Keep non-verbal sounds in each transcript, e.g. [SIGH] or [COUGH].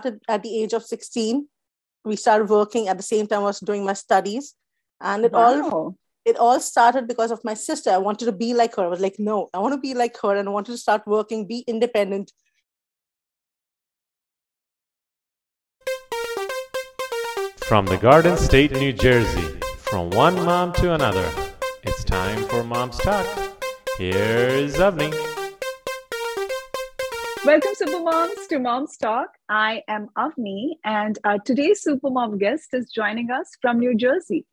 started at the age of 16. We started working at the same time I was doing my studies. And it Wow. all it all started because of my sister. I wanted to be like her. I was like, no, I want to be like her and I wanted to start working, be independent. From the Garden State, New Jersey, from one mom to another, it's time for Mom's Talk. Here's Avni. Welcome, Supermoms, to Mom's Talk. I am Avni, and uh, today's Supermom guest is joining us from New Jersey.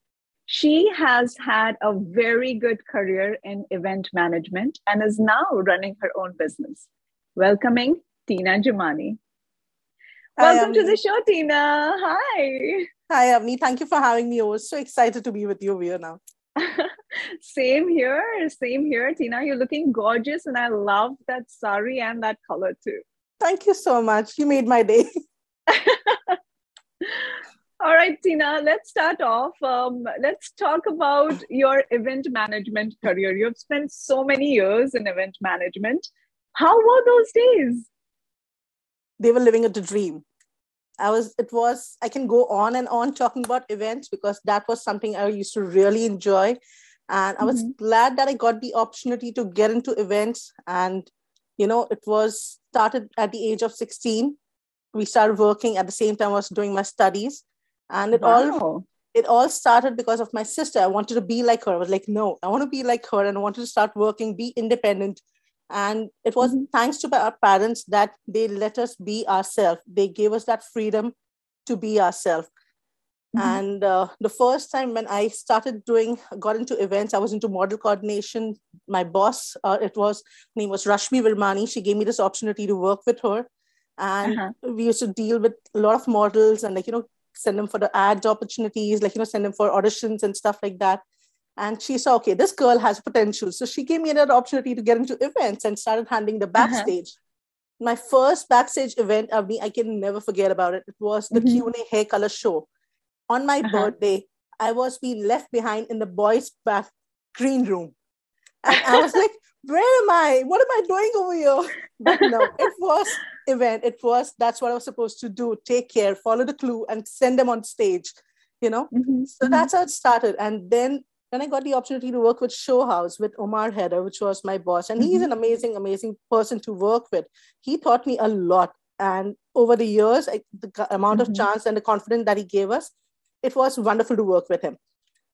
She has had a very good career in event management and is now running her own business. Welcoming Tina Jumani. Hi, Welcome to the show, Tina. Hi. Hi, Avni. Thank you for having me. I was so excited to be with you here now. [LAUGHS] same here, same here, Tina. You're looking gorgeous, and I love that sari and that color too. Thank you so much. You made my day. [LAUGHS] All right, Tina, let's start off. Um, let's talk about your event management career. You've spent so many years in event management. How were those days? they were living a dream. I was, it was, I can go on and on talking about events because that was something I used to really enjoy. And I was Mhm. glad that I got the opportunity to get into events. And, you know, it was started at the age of 16. We started working at the same time I was doing my studies. And it all it all started because of my sister. I wanted to be like her. I was like, no, I want to be like her and I wanted to start working, be independent. And it was Mhm. thanks to our parents that they let us be ourselves. They gave us that freedom to be ourselves. Mhm. And uh, the first time when I started doing, got into events, I was into model coordination. My boss, uh, it was name was Rashmi Virmani. She gave me this opportunity to work with her, and Uh-huh. we used to deal with a lot of models and like you know send them for the ads opportunities, like you know send them for auditions and stuff like that. And she saw, okay, this girl has potential, so she gave me another opportunity to get into events and started handling the Uh-huh. backstage. My first backstage event, of me, I can never forget about it. It was the Mhm. Q&A hair color show on my Uh-huh. birthday, I was being left behind in the boys' back green room. And I was like, [LAUGHS] where am I? What am I doing over here? But no, it was event. It was that's what I was supposed to do. Take care, follow the clue, and send them on stage. You know? Mhm, So that's how it started. And then then I got the opportunity to work with Showhouse with Omar Header, which was my boss. And he's Mhm. an amazing, amazing person to work with. He taught me a lot. And over the years, I, the amount Mhm. of chance and the confidence that he gave us, it was wonderful to work with him.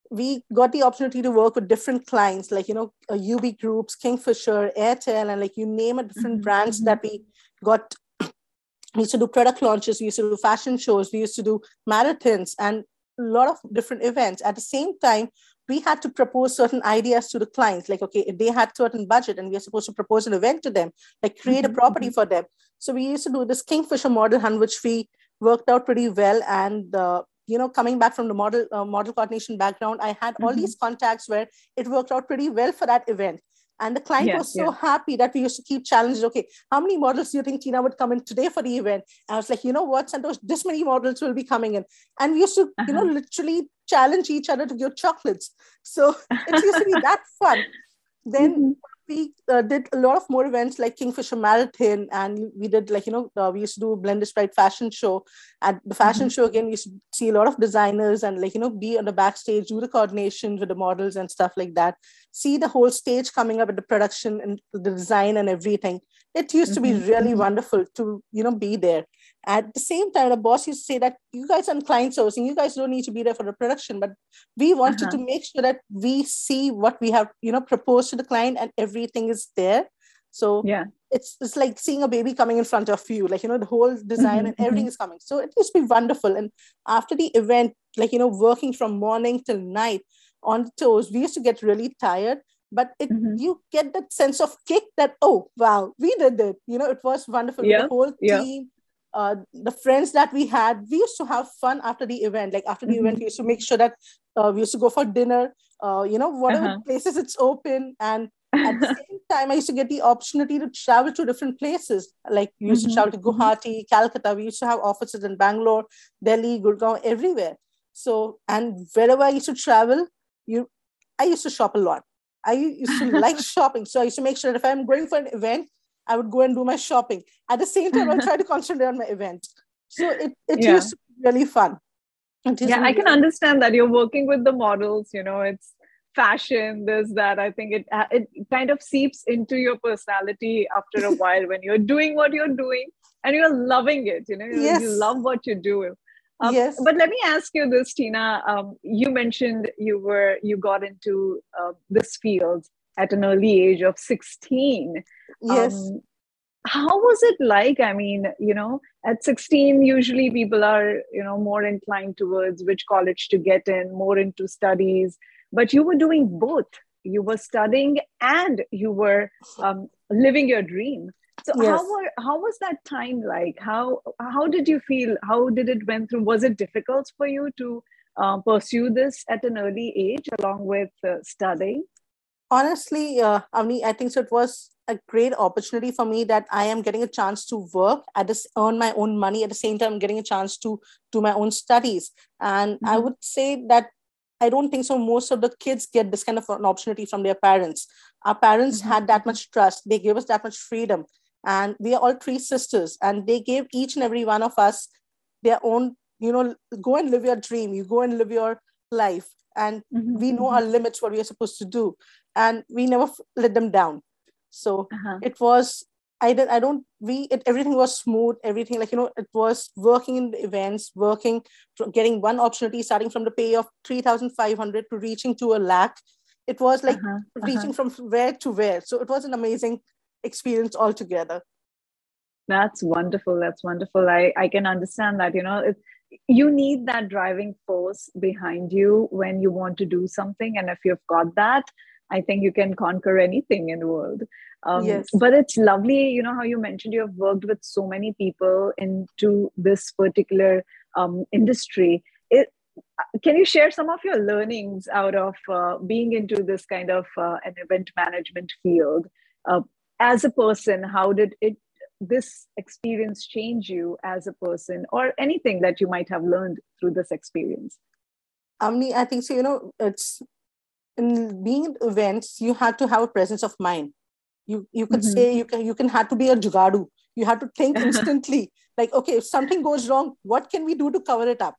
We got the opportunity to work with different clients, like, you know, uh, UB Groups, Kingfisher, Airtel, and like you name it, different Mhm, brands mhm. that we got. We used to do product launches, we used to do fashion shows, we used to do marathons, and a lot of different events. At the same time, we had to propose certain ideas to the clients like okay if they had certain budget and we are supposed to propose an event to them like create a property for them. So we used to do this kingfisher model hunt which we worked out pretty well. And uh, you know coming back from the model uh, model coordination background i had all Mhm. these contacts where it worked out pretty well for that event and the client Yeah, was so yeah. happy that we used to keep challenging okay how many models do you think tina would come in today for the event and i was like you know what santosh this many models will be coming in and we used to you know Uh-huh. literally challenge each other to give chocolates so it used to be [LAUGHS] that fun then Mhm. We uh, did a lot of more events like kingfisher marathon and we did like you know uh, we used to do Blenders Pride fashion show at the fashion Mhm. show again we used to see a lot of designers and like you know be on the backstage do the coordination with the models and stuff like that see the whole stage coming up at the production and the design and everything it used to be Mhm. really wonderful to you know be there at the same time the boss used to say that you guys are client sourcing you guys don't need to be there for the production but we wanted Uh-huh. to make sure that we see what we have you know proposed to the client and everything is there so Yeah. it's it's like seeing a baby coming in front of you like you know the whole design Mhm, and everything is coming so it used to be wonderful and after the event like you know working from morning till night on the toes we used to get really tired but it Mhm. you get that sense of kick that oh wow we did it you know it was wonderful Yeah, the whole yeah. Uh, the friends that we had, we used to have fun after the event. Like after the event, Mhm. we used to make sure that uh, we used to go for dinner. Uh, you know, whatever Uh-huh. places it's open, and at the same time, I used to get the opportunity to travel to different places. Like we used Mhm, to travel to mhm. Guwahati, Calcutta. We used to have offices in Bangalore, Delhi, Gurgaon, everywhere. So, and wherever I used to travel, you, I used to shop a lot. I used to like shopping, so I used to make sure that if I'm going for an event, I would go and do my shopping. At the same time, I try to [LAUGHS] concentrate on my event. so it, it yeah. used to be really fun yeah i can understand that you're working with the models you know it's fashion this that i think it it kind of seeps into your personality after a [LAUGHS] while when you're doing what you're doing and you're loving it you know yes. you love what you do um, yes. But let me ask you this, Tina. Um, you mentioned you were you got into uh, this field at an early age of sixteen. Yes. Um, how was it like? I mean, you know, at sixteen, usually people are you know more inclined towards which college to get in, more into studies. But you were doing both. You were studying and you were um, living your dream so yes. how were how was that time like how how did you feel how did it went through was it difficult for you to uh, pursue this at an early age along with uh, studying honestly uh, Avni, i think so it was a great opportunity for me that i am getting a chance to work at this earn my own money at the same time getting a chance to do my own studies and mm-hmm. i would say that I don't think so. Most of the kids get this kind of an opportunity from their parents. Our parents mm-hmm. had that much trust. They gave us that much freedom and we are all three sisters and they gave each and every one of us their own you know go and live your dream you go and live your life and mm-hmm. we know our limits what we are supposed to do and we never let them down so uh-huh. it was i did i don't we it, everything was smooth everything like you know it was working in the events working getting one opportunity starting from the pay of 3500 to reaching to a lakh it was like uh-huh. Uh-huh. reaching from where to where so it was an amazing experience altogether that's wonderful that's wonderful i i can understand that you know it, you need that driving force behind you when you want to do something. And if you've got that i think you can conquer anything in the world. Um, yes. but it's lovely you know how you mentioned you have worked with so many people into this particular um, industry. It, can you share some of your learnings out of uh, being into this kind of uh, an event management field? Uh, as a person how did it this experience change you as a person or anything that you might have learned through this experience? Avni, i think so you know it's in being in events you have to have a presence of mind. You you could mm-hmm. say you can you can have to be a jugadu you have to think [LAUGHS] instantly. Like okay if something goes wrong what can we do to cover it up?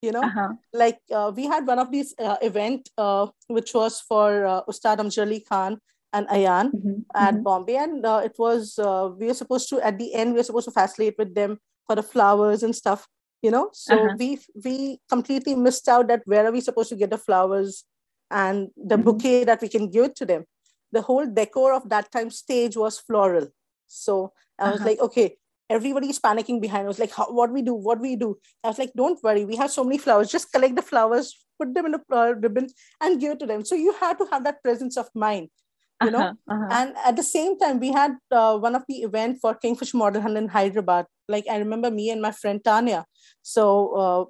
You know uh-huh. like uh, we had one of these uh, event uh, which was for uh, ustad amjad ali khan and Ayan mm-hmm. at mm-hmm. Bombay. And uh, it was, uh, we were supposed to, at the end, we were supposed to facilitate with them for the flowers and stuff, you know? So uh-huh. we we completely missed out that where are we supposed to get the flowers and the mm-hmm. bouquet that we can give to them. The whole decor of that time stage was floral. So I was uh-huh. like, okay, everybody's panicking behind. I was like, what do we do? What do we do? I was like, don't worry, we have so many flowers. Just collect the flowers, put them in a uh, ribbon, and give it to them. So you have to have that presence of mind you know uh-huh, uh-huh. and at the same time we had uh, one of the event for kingfish model hunt in hyderabad like i remember me and my friend tanya so uh,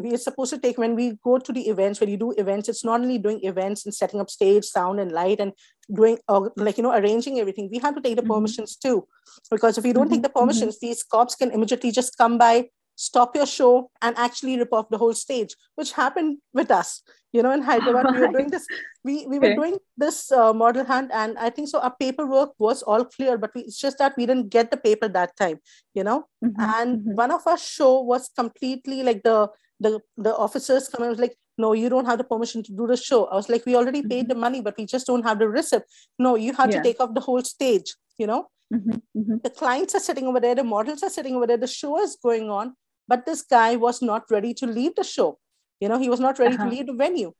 we are supposed to take when we go to the events when you do events it's not only doing events and setting up stage sound and light and doing uh, like you know arranging everything we have to take the mm-hmm. permissions too because if you don't mm-hmm. take the mm-hmm. permissions mm-hmm. these cops can immediately just come by stop your show and actually rip off the whole stage which happened with us you know in hyderabad we were [LAUGHS] doing this we, we were doing this uh, model hunt and i think so our paperwork was all clear but we, it's just that we didn't get the paper that time you know mm-hmm. and mm-hmm. one of our show was completely like the the the officers come and was like no you don't have the permission to do the show i was like we already paid mm-hmm. the money but we just don't have the receipt no you have yeah. to take off the whole stage you know mm-hmm. Mm-hmm. the clients are sitting over there the models are sitting over there the show is going on but this guy was not ready to leave the show you know he was not ready uh-huh. to leave the venue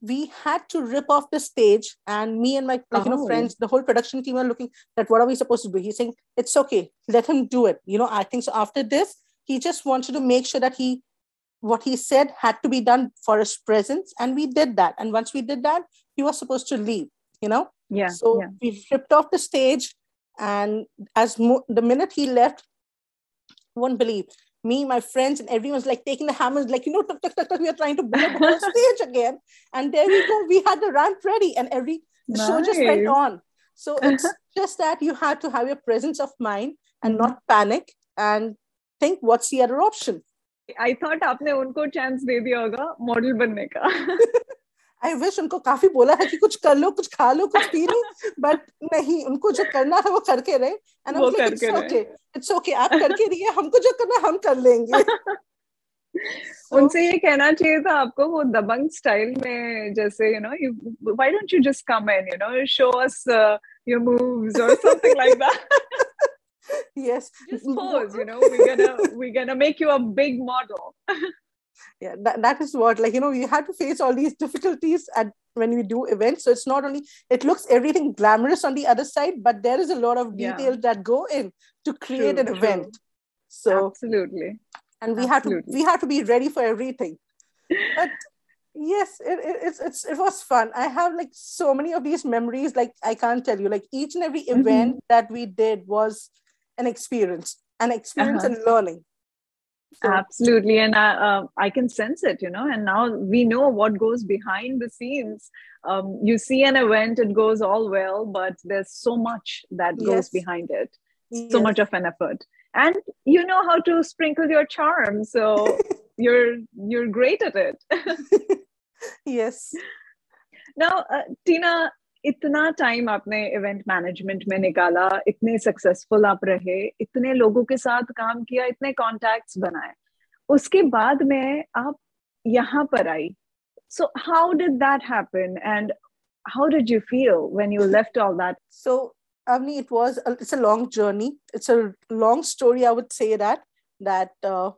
we had to rip off the stage and me and my like, oh. you know oh. friends the whole production team are looking at what are we supposed to do he's saying it's okay let him do it you know i think so after this he just wanted to make sure that he what he said had to be done for his presence and we did that and once we did that he was supposed to leave you know yeah so yeah. we ripped off the stage and as mo- the minute he left won't believe me, my friends, and everyone's like taking the hammers, like, you know, tuk, tuk, tuk, tuk, we are trying to build the whole stage again. [LAUGHS] And there we go. We had the ramp ready, and every the nice. show just went on. So [LAUGHS] it's just that you have to have your presence of mind and not panic and think what's the other option. I thought आपने उनको chance दे दिया होगा model बनने का. [LAUGHS] I wish उनको काफ़ी बोला है कि कुछ कर लो कुछ खा लो कुछ पी लो बट नहीं उनको जो करना था वो करके रहे। एंड वो इट्स करके ओके इट्स ओके आप करके रहिए हमको जो करना हम कर लेंगे। [LAUGHS] उनसे ये कहना चाहिए था आपको वो दबंग स्टाइल में जैसे you know why don't you just come in you know show us your moves और something like that yes. Just pose you know we're gonna we're gonna make you a big model. [LAUGHS] yeah that, that is what like you know you have to face all these difficulties at when we do events so it's not only it looks everything glamorous on the other side but there is a lot of Yeah. details that go in to create True, an true. event so absolutely and we have to we have to be ready for everything but [LAUGHS] yes it, it, it's, it's it was fun i have like so many of these memories like i can't tell you like each and every Mhm. event that we did was an experience an experience Uh-huh. and learning absolutely. And I, uh, I can sense it you know and now we know what goes behind the scenes. Um, you see an event it goes all well but there's so much that goes behind it. So much of an effort. And you know how to sprinkle your charm so [LAUGHS] you're you're great at it. [LAUGHS] Yes. Now uh, tina इतना time आपने event management में निकाला इतने successful आप रहे इतने लोगों के साथ काम किया इतने कॉन्टेक्ट बनाए उसके बाद में आप यहाँ पर आई so how did that happen and how did you feel when you left all that so I it was a, it's a long journey. It's a long story. I would say that that uh,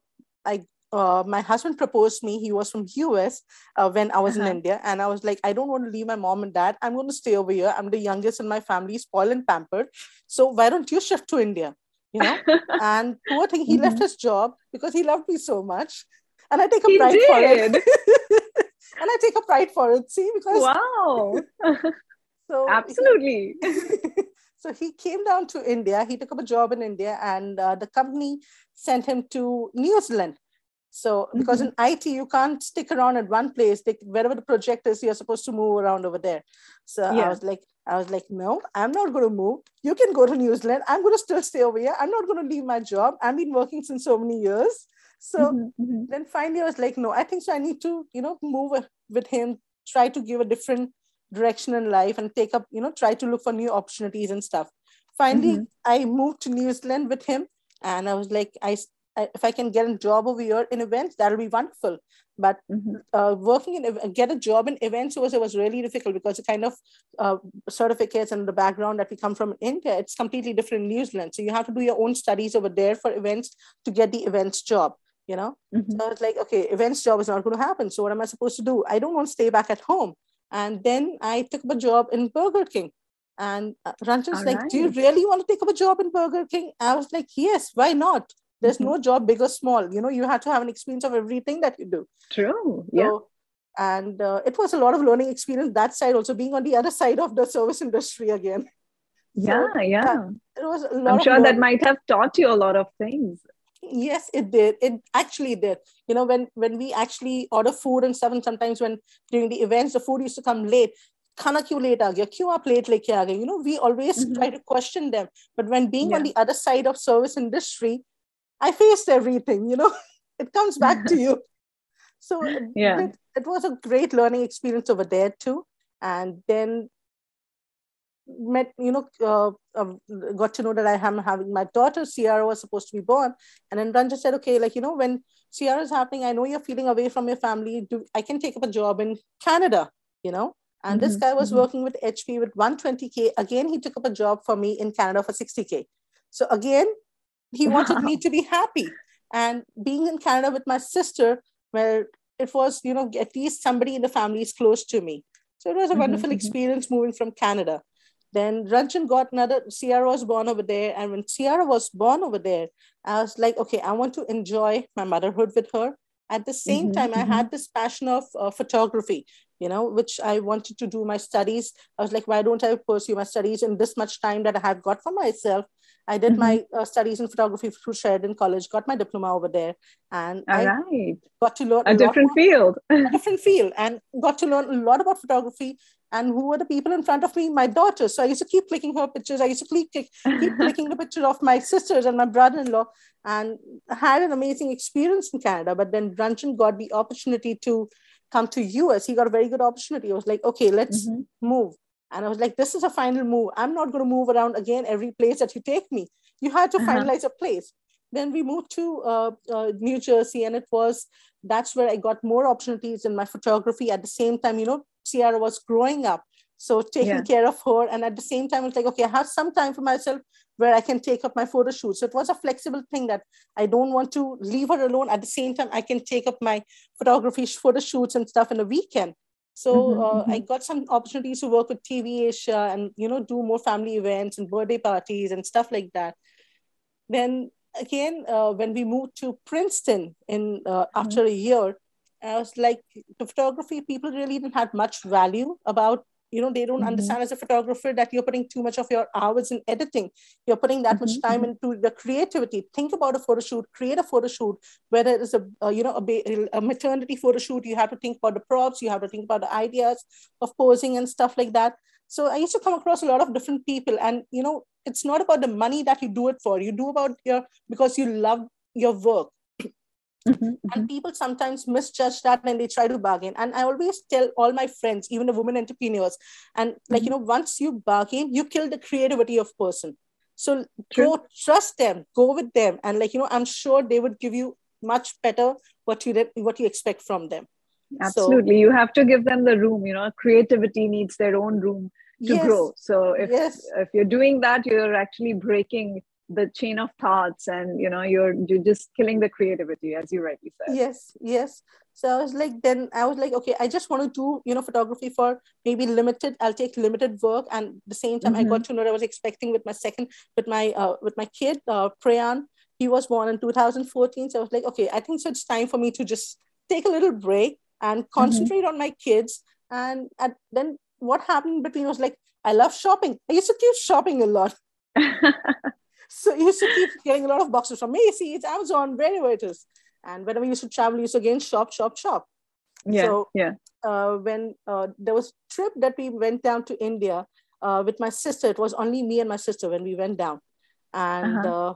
I uh, my husband proposed me he was from us uh, when i was in Uh-huh. india and i was like i don't want to leave my mom and dad i'm going to stay over here i'm the youngest in my family spoiled and pampered so why don't you shift to india you know [LAUGHS] and poor thing he left Mhm. his job because he loved me so much and i take a He pride for did. it [LAUGHS] and i take a pride for it see because wow [LAUGHS] so absolutely so he came down to India. He took up a job in India, and uh, the company sent him to New Zealand. So because in IT you can't stick around at one place. They, wherever the project is, you're supposed to move around over there. So I was like, I was like, no, I'm not going to move. You can go to New Zealand. I'm going to still stay over here. I'm not going to leave my job. I've been working since so many years. So Mhm, mhm. then finally I was like, no, I think so. I need to, you know, move with him, try to give a different direction in life and take up, you know, try to look for new opportunities and stuff. Finally, Mhm. I moved to New Zealand with him, and I was like, I- if I can get a job over here in events, that'll be wonderful. But Mhm. uh, working in get a job in events was it was really difficult because the kind of uh, certificates and the background that we come from in India, it's completely different in New Zealand. So you have to do your own studies over there for events to get the events job. You know, Mhm. so I was like, okay, events job is not going to happen. So what am I supposed to do? I don't want to stay back at home. And then I took up a job in Burger King. And uh, Ranjan's like, do you really want to take up a job in Burger King? I was like, yes, why not? There's Mhm. no job big or small. You know, you have to have an experience of everything that you do. true yeah So, and uh, it was a lot of learning experience that side also being on the other side of the service industry again. yeah yeah It was a lot i'm of sure that learning. might have taught you a lot of things yes it did it actually did you know when when we actually order food and stuff and sometimes when during the events the food used to come late खाना क्यों late आ गया क्यों आप late लेके आ गए you know we always Mhm. try to question them but when being on Yeah. the other side of service industry I faced everything you know? [LAUGHS] It comes back to [LAUGHS] you. So it, Yeah. it, it was a great learning experience over there too. And then met you know uh, uh, got to know that I am having my daughter Sierra was supposed to be born. And then Ranjan said okay like you know when Sierra is happening I know you're feeling away from your family. Do I can take up a job in Canada you know? And this Mhm, guy was mhm. working with HP with 120k again he took up a job for me in Canada for 60k so again he wanted me to be happy and being in Canada with my sister where it was you know at least somebody in the family is close to me so it was a Mhm, wonderful mhm. experience moving from Canada then Ranjan got another, Sierra was born over there. And when Sierra was born over there, I was like, okay, I want to enjoy my motherhood with her. At the same Mhm, time, I mhm. had this passion of uh, photography, you know, which I wanted to do my studies. I was like, why don't I pursue my studies in this much time that I have got for myself? I did Mhm. my uh, studies in photography through Sheridan College, got my diploma over there, and all I right got to learn a lot different field. [LAUGHS] A different field and got to learn a lot about photography and who were the people in front of me? My daughter so i used to keep clicking her pictures. I used to keep, keep, [LAUGHS] keep clicking the picture of my sisters and my brother-in-law and had an amazing experience in canada. But then Ranjan got the opportunity to come to us he got a very good opportunity. I was like okay let's mm-hmm. move and i was like this is a final move. I'm not going to move around again every place that you take me. You had to uh-huh. finalize a place. Then we moved to uh, uh, new jersey and it was that's where i got more opportunities in my photography. At the same time you know Sierra was growing up so taking yeah. care of her. And at the same time it's like okay i have some time for myself where i can take up my photo shoot. So it was a flexible thing that i don't want to leave her alone. At the same time i can take up my photography photo shoots and stuff in a weekend so mm-hmm, uh, mm-hmm. i got some opportunities to work with tv asia and you know do more family events and birthday parties and stuff like that then again uh, when we moved to princeton in uh, mm-hmm. after a year i was like the photography people really didn't have much value about you know they don't mm-hmm. understand as a photographer that you're putting too much of your hours in editing. You're putting that mm-hmm. much time into the creativity. Think about a photo shoot. Create a photo shoot whether it is a, a you know a, a, maternity photo shoot. You have to think about the props. You have to think about the ideas of posing and stuff like that. So i used to come across a lot of different people and you know it's not about the money that you do it for. You do about your because you love your work Mm-hmm, and mm-hmm. people sometimes misjudge that and they try to bargain. And I always tell all my friends, even the women entrepreneurs, and like, mm-hmm. you know, once you bargain, you kill the creativity of person. So True. go trust them, go with them. And like, you know, I'm sure they would give you much better what you what you expect from them. Absolutely. So, you have to give them the room, you know, creativity needs their own room to yes. grow. So if yes. if you're doing that, you're actually breaking the chain of thoughts and you know you're you're just killing the creativity as you rightly said yes yes so i was like then i was like okay i just want to do you know photography for maybe limited i'll take limited work and the same time mm-hmm. i got to know what i was expecting with my second with my uh, with my kid uh, prayan he was born in 2014 so i was like okay i think so it's time for me to just take a little break and mm-hmm. concentrate mm-hmm. on my kids and, and then what happened between was like i love shopping i used to keep shopping a lot [LAUGHS] So you used to keep getting a lot of boxes from Macy's, Amazon, wherever it is. And whenever we used to travel, we used to again shop, shop, shop. Yeah. So yeah. Uh, when uh, there was trip that we went down to India uh, with my sister, it was only me and my sister when we went down, and uh-huh. Uh,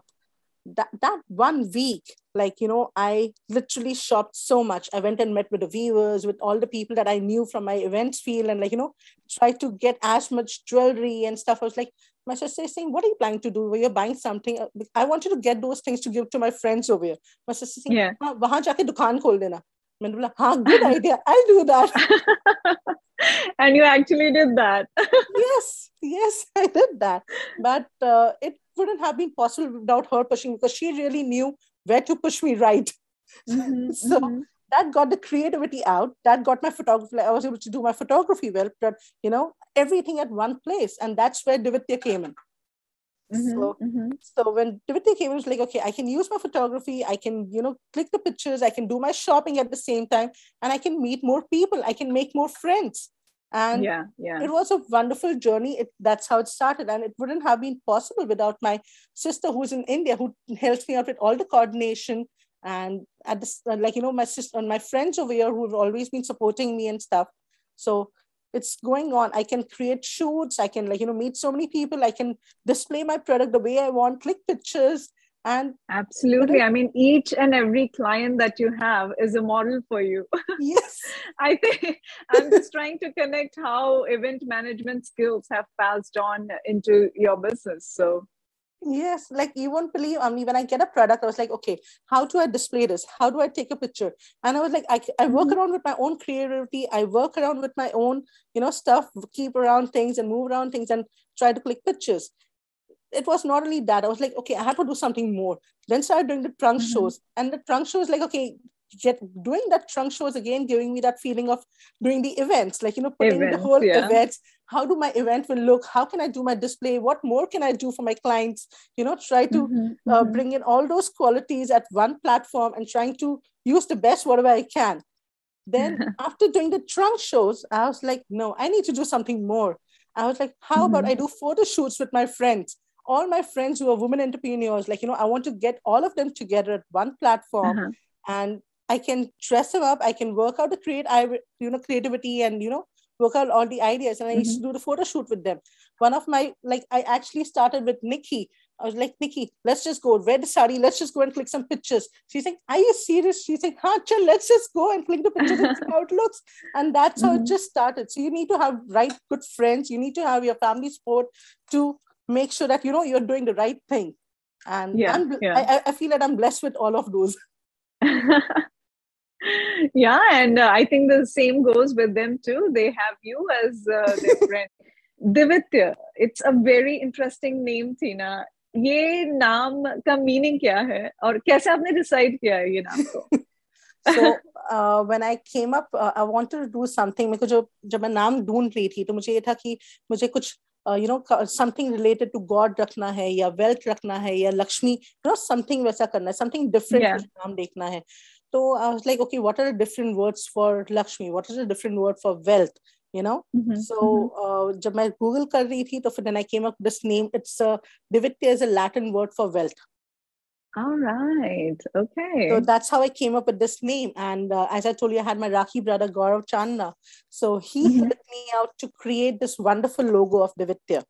that that one week, like you know, I literally shopped so much. I went and met with the viewers, with all the people that I knew from my events field, and like you know, tried to get as much jewelry and stuff. I was like, my sister is saying, What are you planning to do? When you're buying something, uh, I want you to get those things to give to my friends over here. My sister saying, yeah. वहां जाके दुकान खोल देना मैंने बोला हाँ good idea I'll do that and you actually did that [LAUGHS] yes yes [LAUGHS] I did that but uh, it wouldn't have been possible without her pushing because she really knew where to push me right mm-hmm, so [LAUGHS] mm-hmm that got the creativity out that got my photography i was able to do my photography well but you know everything at one place and that's where Divitiae came in mm-hmm, so, mm-hmm. so when Divitiae came in, it was like, okay, I can use my photography, I can, you know, click the pictures, I can do my shopping at the same time, and I can meet more people, I can make more friends. And yeah, yeah. it was a wonderful journey. It, that's how it started. And it wouldn't have been possible without my sister who's in India, who helps me out with all the coordination, and at this uh, like you know my sister and my friends over here who've always been supporting me and stuff. So it's going on. I can create shoots. I can like you know meet so many people. I can display my product the way i want click pictures. And absolutely. I mean each and every client that you have is a model for you. [LAUGHS] Yes. I think i'm just trying to connect how event management skills have passed on into your business. So Yes, like you won't believe. I mean, when I get a product, I was like, okay, how do I display this? How do I take a picture? And I was like, I, I work mm-hmm. around with my own creativity. I work around with my own, you know, stuff, keep around things and move around things and try to click pictures. It was not only that. I was like, okay, I have to do something more. Then started doing the trunk mm-hmm. shows. And the trunk shows, like, okay, get doing that trunk shows again giving me that feeling of doing the events like you know putting events, the whole yeah. events how do my event will look how can i do my display what more can i do for my clients you know try to mm-hmm, uh, mm-hmm. bring in all those qualities at one platform and trying to use the best whatever i can then [LAUGHS] after doing the trunk shows i was like no i need to do something more i was like how mm-hmm. about i do photo shoots with my friends all my friends who are women entrepreneurs like you know i want to get all of them together at one platform uh-huh. and I can dress them up. I can work out the create, I you know, creativity and you know, work out all the ideas. And I mm-hmm. used to mm-hmm. do the photo shoot with them. One of my like, I actually started with Nikki I was like, Nikki, let's just go. Red sari, let's just go and click some pictures. She's like, Are you serious? She's like, huh, chill, let's just go and click the pictures and see how it looks. And that's how mm-hmm. it just started. So you need to have right good friends. You need to have your family support to make sure that you know you're doing the right thing. And yeah, yeah. I, I feel that I'm blessed with all of those. [LAUGHS] yeah, and uh, I think the same goes with them too. They have you as uh, their friend. Divitya, it's a very interesting name, Tina. ये नाम का meaning क्या है और कैसे आपने decide किया है ये नाम को so uh, when I came up, uh, I wanted to do something because जो जब मैं नाम ढूंढ रही थी तो मुझे ये था कि मुझे कुछ you know something related to God रखना है या वेल्थ रखना है या लक्ष्मी यू नो समथिंग वैसा करना है समथिंग डिफरेंट नाम देखना है so i was like okay what are the different words for lakshmi what is the different word for wealth you know mm-hmm. so mm-hmm. uh, ah, when I जब मैं Google कर रही थी तो फिर then I came up this a it's डिविटी is a All right. Okay. So that's how I came up with this name. And uh, as I told you, I had my Rakhi brother Gaurav Channa, So he mm-hmm. helped me out to create this wonderful logo of Divitiae.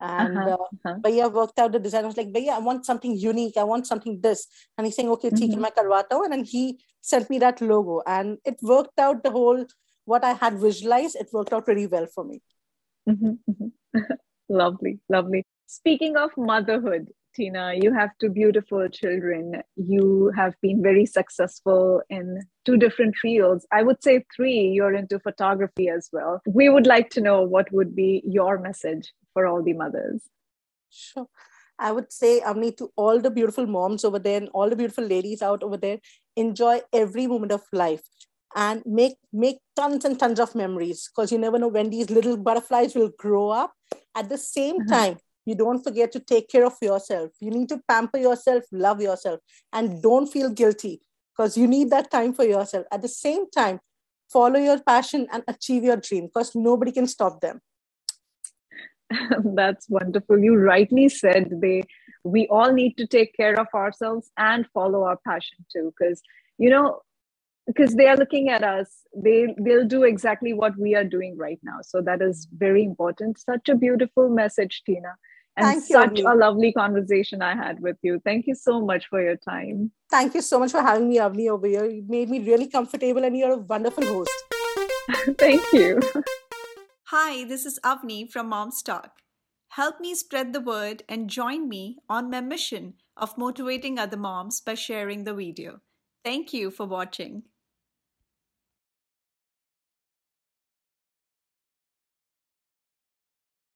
and uh-huh, uh, uh-huh. Bhaiya worked out the design. I was like, Bhaiya, I want something unique. I want something this. And he's saying, okay, mm-hmm. मैं करवाता And then he sent me that logo. And it worked out the whole, what I had visualized, it worked out pretty well for me. Mm-hmm. mm-hmm. [LAUGHS] lovely, lovely. Speaking of motherhood, Tina, you have two beautiful children. You have been very successful in two different fields. I would say three. You're into photography as well. We would like to know what would be your message for all the mothers. Sure. I would say, Avni, to all the beautiful moms over there and all the beautiful ladies out over there, enjoy every moment of life and make make tons and tons of memories because you never know when these little butterflies will grow up. At the same uh-huh. time, you don't forget to take care of yourself. You need to pamper yourself, love yourself, and don't feel guilty because you need that time for yourself. At the same time, follow your passion and achieve your dream because nobody can stop them. [LAUGHS] That's wonderful. You rightly said they we all need to take care of ourselves and follow our passion too because you know because they are looking at us they they'll do exactly what we are doing right now so that is very important such a beautiful message tina and Thank such you, a lovely conversation I had with you. Thank you so much for your time. Thank you so much for having me, Avni, over here. You made me really comfortable and you're a wonderful host. [LAUGHS] Thank you. Hi, this is Avni from Mom's Talk. Help me spread the word and join me on my mission of motivating other moms by sharing the video. Thank you for watching.